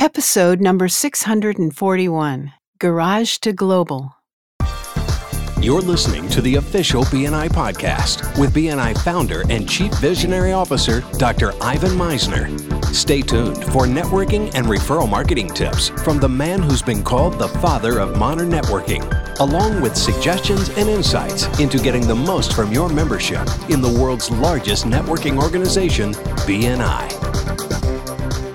Episode number 641 Garage to Global. You're listening to the official BNI podcast with BNI founder and chief visionary officer, Dr. Ivan Misner. Stay tuned for networking and referral marketing tips from the man who's been called the father of modern networking, along with suggestions and insights into getting the most from your membership in the world's largest networking organization, BNI.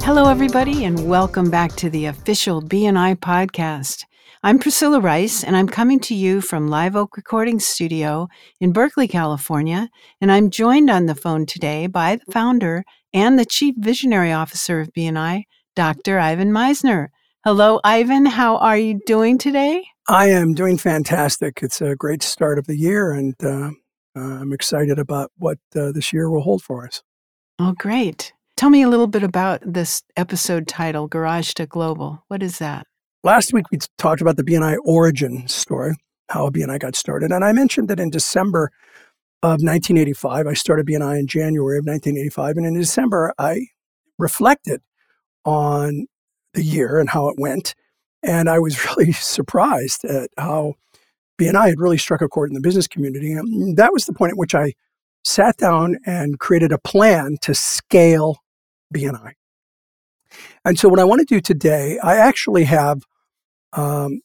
Hello, everybody, and welcome back to the official BNI podcast. I'm Priscilla Rice, and I'm coming to you from Live Oak Recording Studio in Berkeley, California. And I'm joined on the phone today by the founder and the Chief Visionary Officer of BNI, Dr. Ivan Misner. Hello, Ivan. How are you doing today? I am doing fantastic. It's a great start of the year, and uh, uh, I'm excited about what uh, this year will hold for us. Oh, great. Tell me a little bit about this episode title, Garage to Global. What is that? Last week, we talked about the BNI origin story, how BNI got started. And I mentioned that in December of 1985, I started BNI in January of 1985. And in December, I reflected on the year and how it went. And I was really surprised at how BNI had really struck a chord in the business community. And that was the point at which I sat down and created a plan to scale BNI. And so, what I want to do today, I actually have um,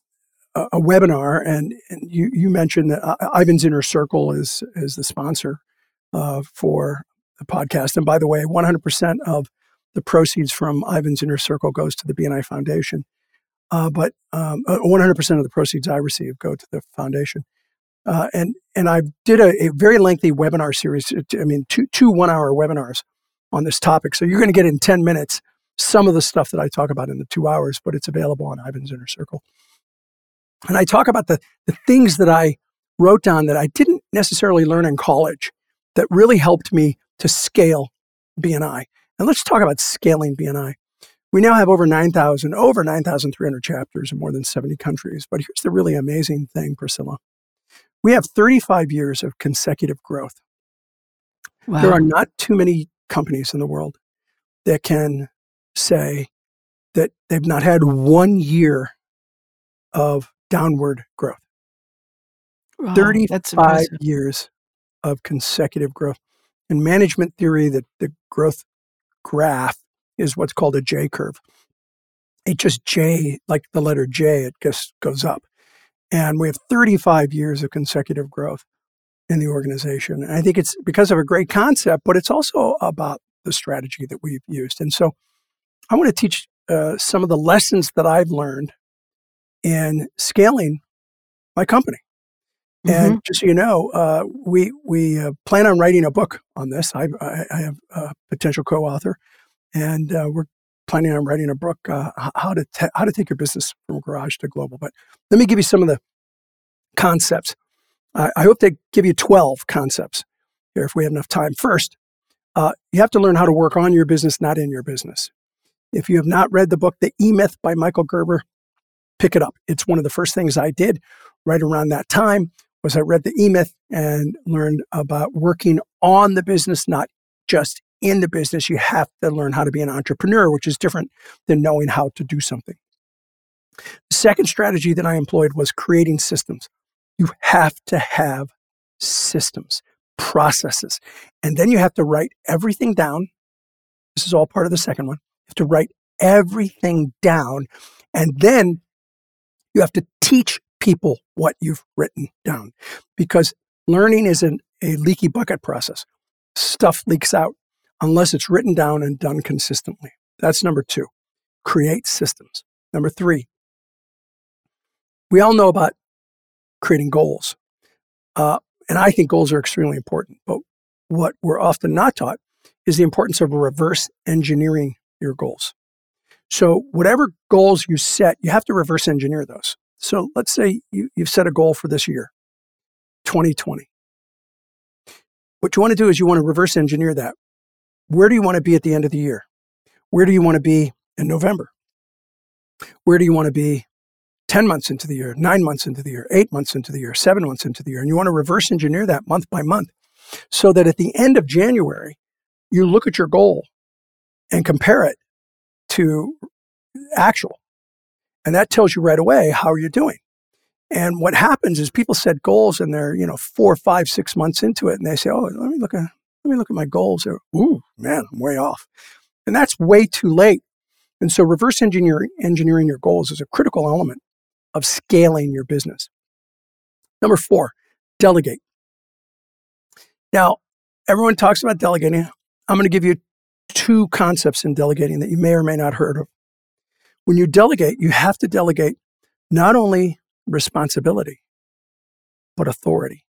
a, a, webinar, and, and you, you, mentioned that uh, Ivan's Inner Circle is is the sponsor uh, for the podcast. And by the way, 100% of the proceeds from Ivan's Inner Circle goes to the BNI Foundation. Uh, but um, 100% uh, of the proceeds I receive go to the foundation. Uh, and and I did a, a, very lengthy webinar series. I mean, two two one hour webinars on this topic. So you're going to get in 10 minutes some of the stuff that I talk about in the two hours, but it's available on Ivan's Inner Circle. And I talk about the, the things that I wrote down that I didn't necessarily learn in college that really helped me to scale BNI. And let's talk about scaling BNI. We now have over 9,000, over 9,300 chapters in more than 70 countries. But here's the really amazing thing, Priscilla. We have 35 years of consecutive growth. Wow. There are not too many companies in the world that can say that they've not had one year of downward growth. Wow, 35 years of consecutive growth. In management theory, the, the growth graph is what's called a J curve. It just J, like the letter J, it just goes up. And we have 35 years of consecutive growth in the organization. And I think it's because of a great concept, but it's also about the strategy that we've used. And so I want to teach uh, some of the lessons that I've learned in scaling my company. Mm-hmm. And just so you know, uh, we we uh, plan on writing a book on this. I, I, I have a potential co-author, and uh, we're planning on writing a book uh, how to te- how to take your business from garage to global. But let me give you some of the concepts I, hope to give you 12 concepts here if we have enough time. First, uh, you have to learn how to work on your business, not in your business. If you have not read the book, The E Myth by Michael Gerber, pick it up. It's one of the first things I did right around that time was I read The E Myth and learned about working on the business, not just in the business. You have to learn how to be an entrepreneur, which is different than knowing how to do something. The second strategy that I employed was creating systems. You have to have systems, processes. And then you have to write everything down. This is all part of the second one. You have to write everything down. And then you have to teach people what you've written down because learning is an, a leaky bucket process. Stuff leaks out unless it's written down and done consistently. That's number two. Create systems. Number three, we all know about creating goals. Uh, and I think goals are extremely important. But what we're often not taught is the importance of reverse engineering your goals. So, whatever goals you set, you have to reverse engineer those. So, let's say you, you've set a goal for this year, 2020. What you want to do is you want to reverse engineer that. Where do you want to be at the end of the year? Where do you want to be in November? Where do you want to be 10 months into the year, nine months into the year, eight months into the year, seven months into the year. And you want to reverse engineer that month by month so that at the end of January, you look at your goal and compare it to actual. And that tells you right away how you're doing. And what happens is people set goals and they're, you know, four, five, six months into it and they say, Oh, let me look at let me look at my goals. They're, Ooh, man, I'm way off. And that's way too late. And so reverse engineering engineering your goals is a critical element of scaling your business. Number four, delegate. Now, everyone talks about delegating. I'm going to give you two concepts in delegating that you may or may not heard of. When you delegate, you have to delegate not only responsibility, but authority.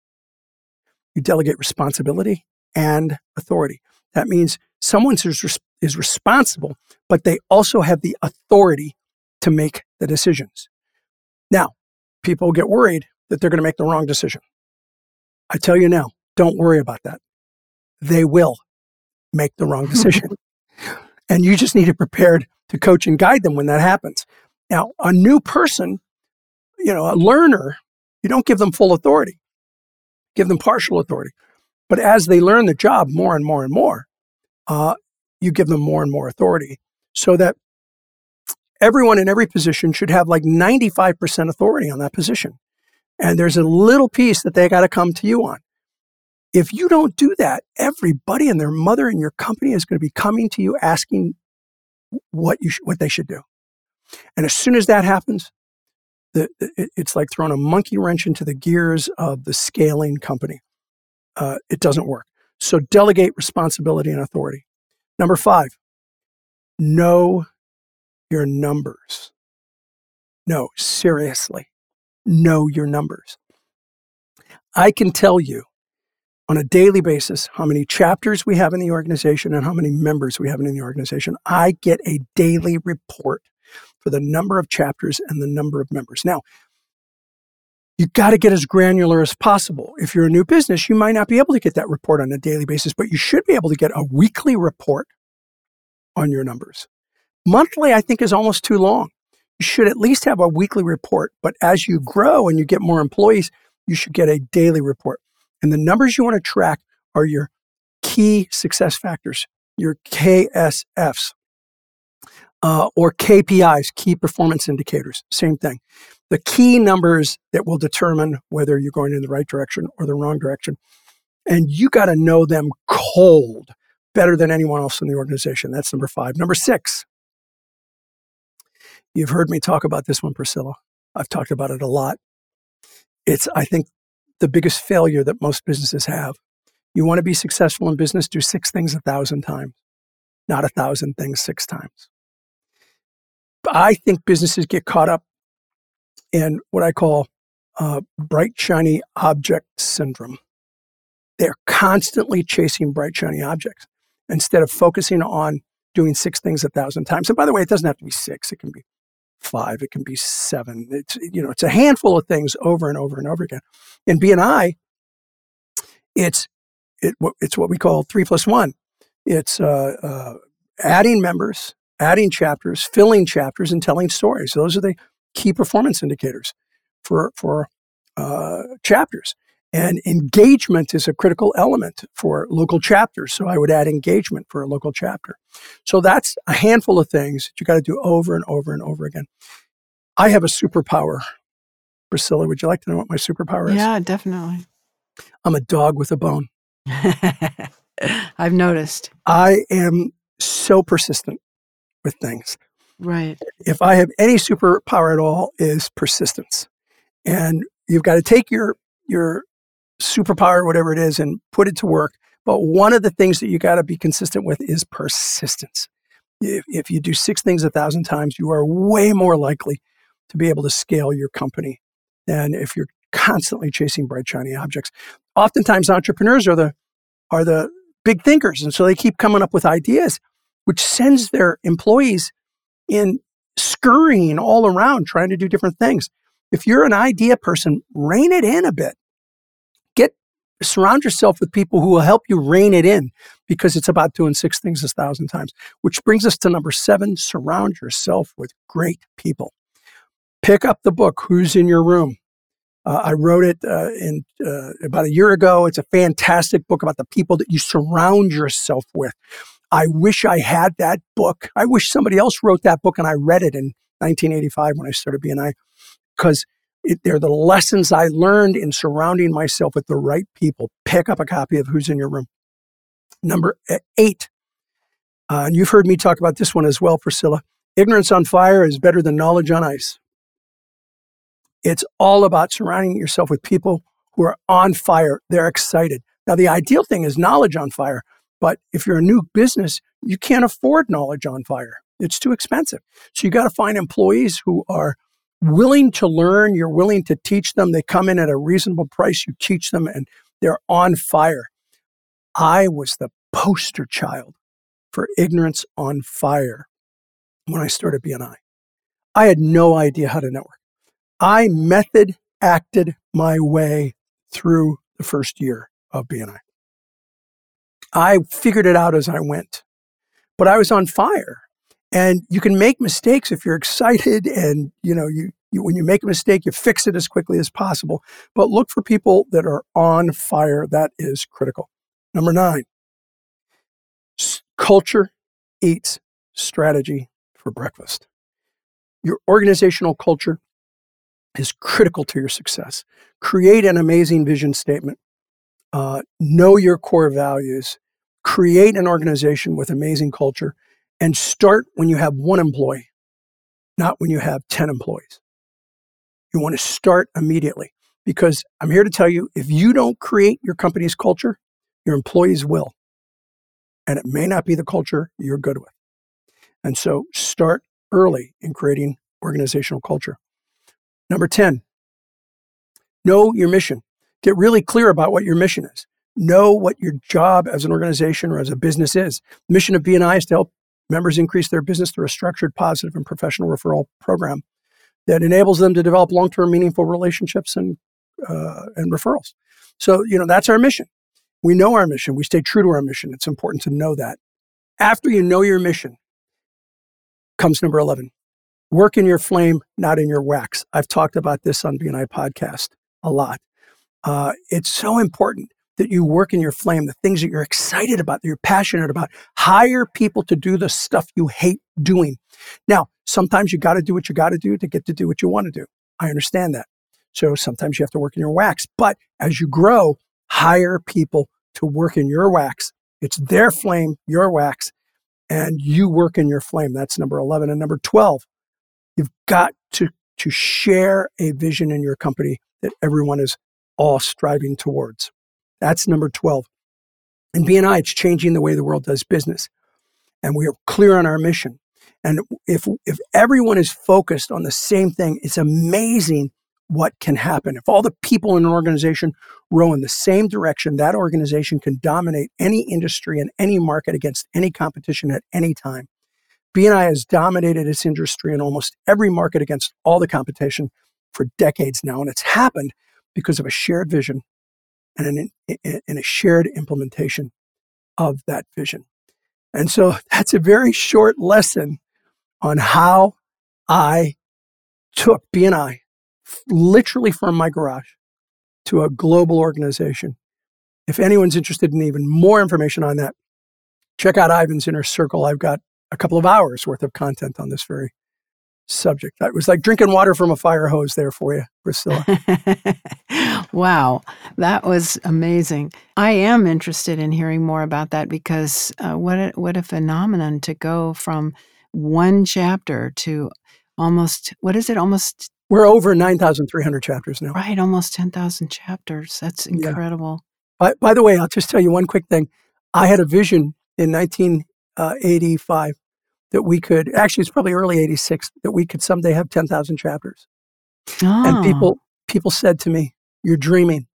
You delegate responsibility and authority. That means someone is, is responsible, but they also have the authority to make the decisions. Now, people get worried that they're going to make the wrong decision. I tell you now, don't worry about that. They will make the wrong decision. and you just need to be prepared to coach and guide them when that happens. Now, a new person, you know, a learner, you don't give them full authority. Give them partial authority. But as they learn the job more and more and more, uh, you give them more and more authority so that everyone in every position should have like 95% authority on that position. And there's a little piece that they got to come to you on. If you don't do that, everybody and their mother in your company is going to be coming to you asking what you sh- what they should do. And as soon as that happens, the, it, it's like throwing a monkey wrench into the gears of the scaling company. Uh, it doesn't work. So delegate responsibility and authority. Number five, know your numbers. No, seriously, know your numbers. I can tell you on a daily basis how many chapters we have in the organization and how many members we have in the organization. I get a daily report for the number of chapters and the number of members. Now, you got to get as granular as possible. If you're a new business, you might not be able to get that report on a daily basis, but you should be able to get a weekly report on your numbers. Monthly, I think, is almost too long. You should at least have a weekly report, but as you grow and you get more employees, you should get a daily report. And the numbers you want to track are your key success factors, your KSFs, uh, or KPIs, key performance indicators. Same thing. The key numbers that will determine whether you're going in the right direction or the wrong direction. And you got to know them cold better than anyone else in the organization. That's number five. Number six, you've heard me talk about this one, Priscilla. I've talked about it a lot. It's, I think, the biggest failure that most businesses have. You want to be successful in business, do six things a thousand times, not a thousand things six times. I think businesses get caught up in what I call uh, bright, shiny object syndrome. They're constantly chasing bright, shiny objects instead of focusing on doing six things a thousand times. And by the way, it doesn't have to be six, it can be five, it can be seven. It's, you know, it's a handful of things over and over and over again. In BNI, it's, it, it's what we call three plus one. It's uh, uh, adding members, adding chapters, filling chapters, and telling stories. Those are the key performance indicators for, for uh, chapters. And engagement is a critical element for local chapters. So I would add engagement for a local chapter. So that's a handful of things that you got to do over and over and over again. I have a superpower. Priscilla, would you like to know what my superpower is? Yeah, definitely. I'm a dog with a bone. I've noticed. I am so persistent with things. Right. If I have any superpower at all is persistence. And you've got to take your your superpower, whatever it is, and put it to work. But one of the things that you got to be consistent with is persistence. If, if you do six things a thousand times, you are way more likely to be able to scale your company than if you're constantly chasing bright shiny objects. Oftentimes, entrepreneurs are the are the big thinkers, and so they keep coming up with ideas, which sends their employees in scurrying all around trying to do different things. If you're an idea person, rein it in a bit surround yourself with people who will help you rein it in because it's about doing six things a thousand times. Which brings us to number seven surround yourself with great people. Pick up the book, Who's in Your Room? Uh, I wrote it uh, in uh, about a year ago. It's a fantastic book about the people that you surround yourself with. I wish I had that book. I wish somebody else wrote that book and I read it in 1985 when I started BNI because they're the lessons I learned in surrounding myself with the right people. Pick up a copy of Who's in Your Room. Number eight, uh, and you've heard me talk about this one as well, Priscilla. Ignorance on fire is better than knowledge on ice. It's all about surrounding yourself with people who are on fire. They're excited. Now, the ideal thing is knowledge on fire, but if you're a new business, you can't afford knowledge on fire. It's too expensive. So you got to find employees who are willing to learn. You're willing to teach them. They come in at a reasonable price. You teach them and they're on fire. I was the poster child for ignorance on fire when I started BNI. I had no idea how to network. I method acted my way through the first year of BNI. I figured it out as I went, but I was on fire. And you can make mistakes if you're excited and, you know, you, you, when you make a mistake, you fix it as quickly as possible. But look for people that are on fire. That is critical. Number nine, culture eats strategy for breakfast. Your organizational culture is critical to your success. Create an amazing vision statement. Uh, know your core values. Create an organization with amazing culture and start when you have one employee, not when you have 10 employees. You want to start immediately because I'm here to tell you if you don't create your company's culture, your employees will. And it may not be the culture you're good with. And so start early in creating organizational culture. Number 10, know your mission. Get really clear about what your mission is. Know what your job as an organization or as a business is. Mission of BNI is to help members increase their business through a structured, positive, and professional referral program that enables them to develop long-term, meaningful relationships and uh, and referrals. So, you know, that's our mission. We know our mission. We stay true to our mission. It's important to know that. After you know your mission, comes number 11. Work in your flame, not in your wax. I've talked about this on BNI podcast a lot. Uh, it's so important that you work in your flame, the things that you're excited about, that you're passionate about. Hire people to do the stuff you hate doing. Now, sometimes you got to do what you got to do to get to do what you want to do. I understand that. So sometimes you have to work in your wax. But as you grow, hire people to work in your wax. It's their flame, your wax, and you work in your flame. That's number 11. And number 12, you've got to, to share a vision in your company that everyone is all striving towards. That's number 12. In BNI, it's changing the way the world does business. And we are clear on our mission. And if, if everyone is focused on the same thing, it's amazing what can happen. If all the people in an organization row in the same direction, that organization can dominate any industry and any market against any competition at any time. BNI has dominated its industry in almost every market against all the competition for decades now. And it's happened because of a shared vision and, an, and a shared implementation of that vision. And so that's a very short lesson on how I took BNI literally from my garage to a global organization. If anyone's interested in even more information on that, check out Ivan's Inner Circle. I've got a couple of hours worth of content on this very subject. That was like drinking water from a fire hose there for you, Priscilla. wow, that was amazing. I am interested in hearing more about that because uh, what a, what a phenomenon to go from one chapter to almost what is it almost we're over 9300 chapters now right almost 10000 chapters that's incredible yeah. by, by the way i'll just tell you one quick thing i had a vision in 1985 that we could actually it's probably early 86 that we could someday have 10,000 chapters. Oh. And ah. people people said to me, "You're dreaming."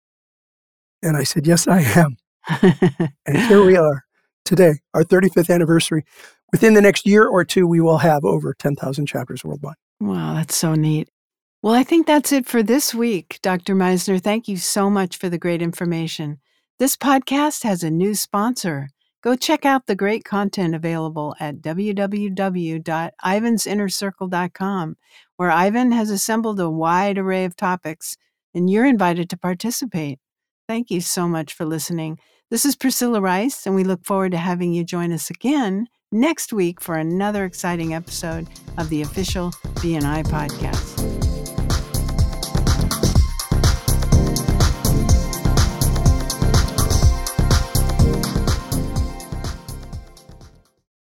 And I said, "Yes, I am." and here we are today, our 35th anniversary. Within the next year or two we will have over 10,000 chapters worldwide. Wow, that's so neat. Well, I think that's it for this week, Dr. Misner. Thank you so much for the great information. This podcast has a new sponsor. Go check out the great content available at www.ivansinnercircle.com, where Ivan has assembled a wide array of topics, and you're invited to participate. Thank you so much for listening. This is Priscilla Rice, and we look forward to having you join us again next week for another exciting episode of the official BNI podcast.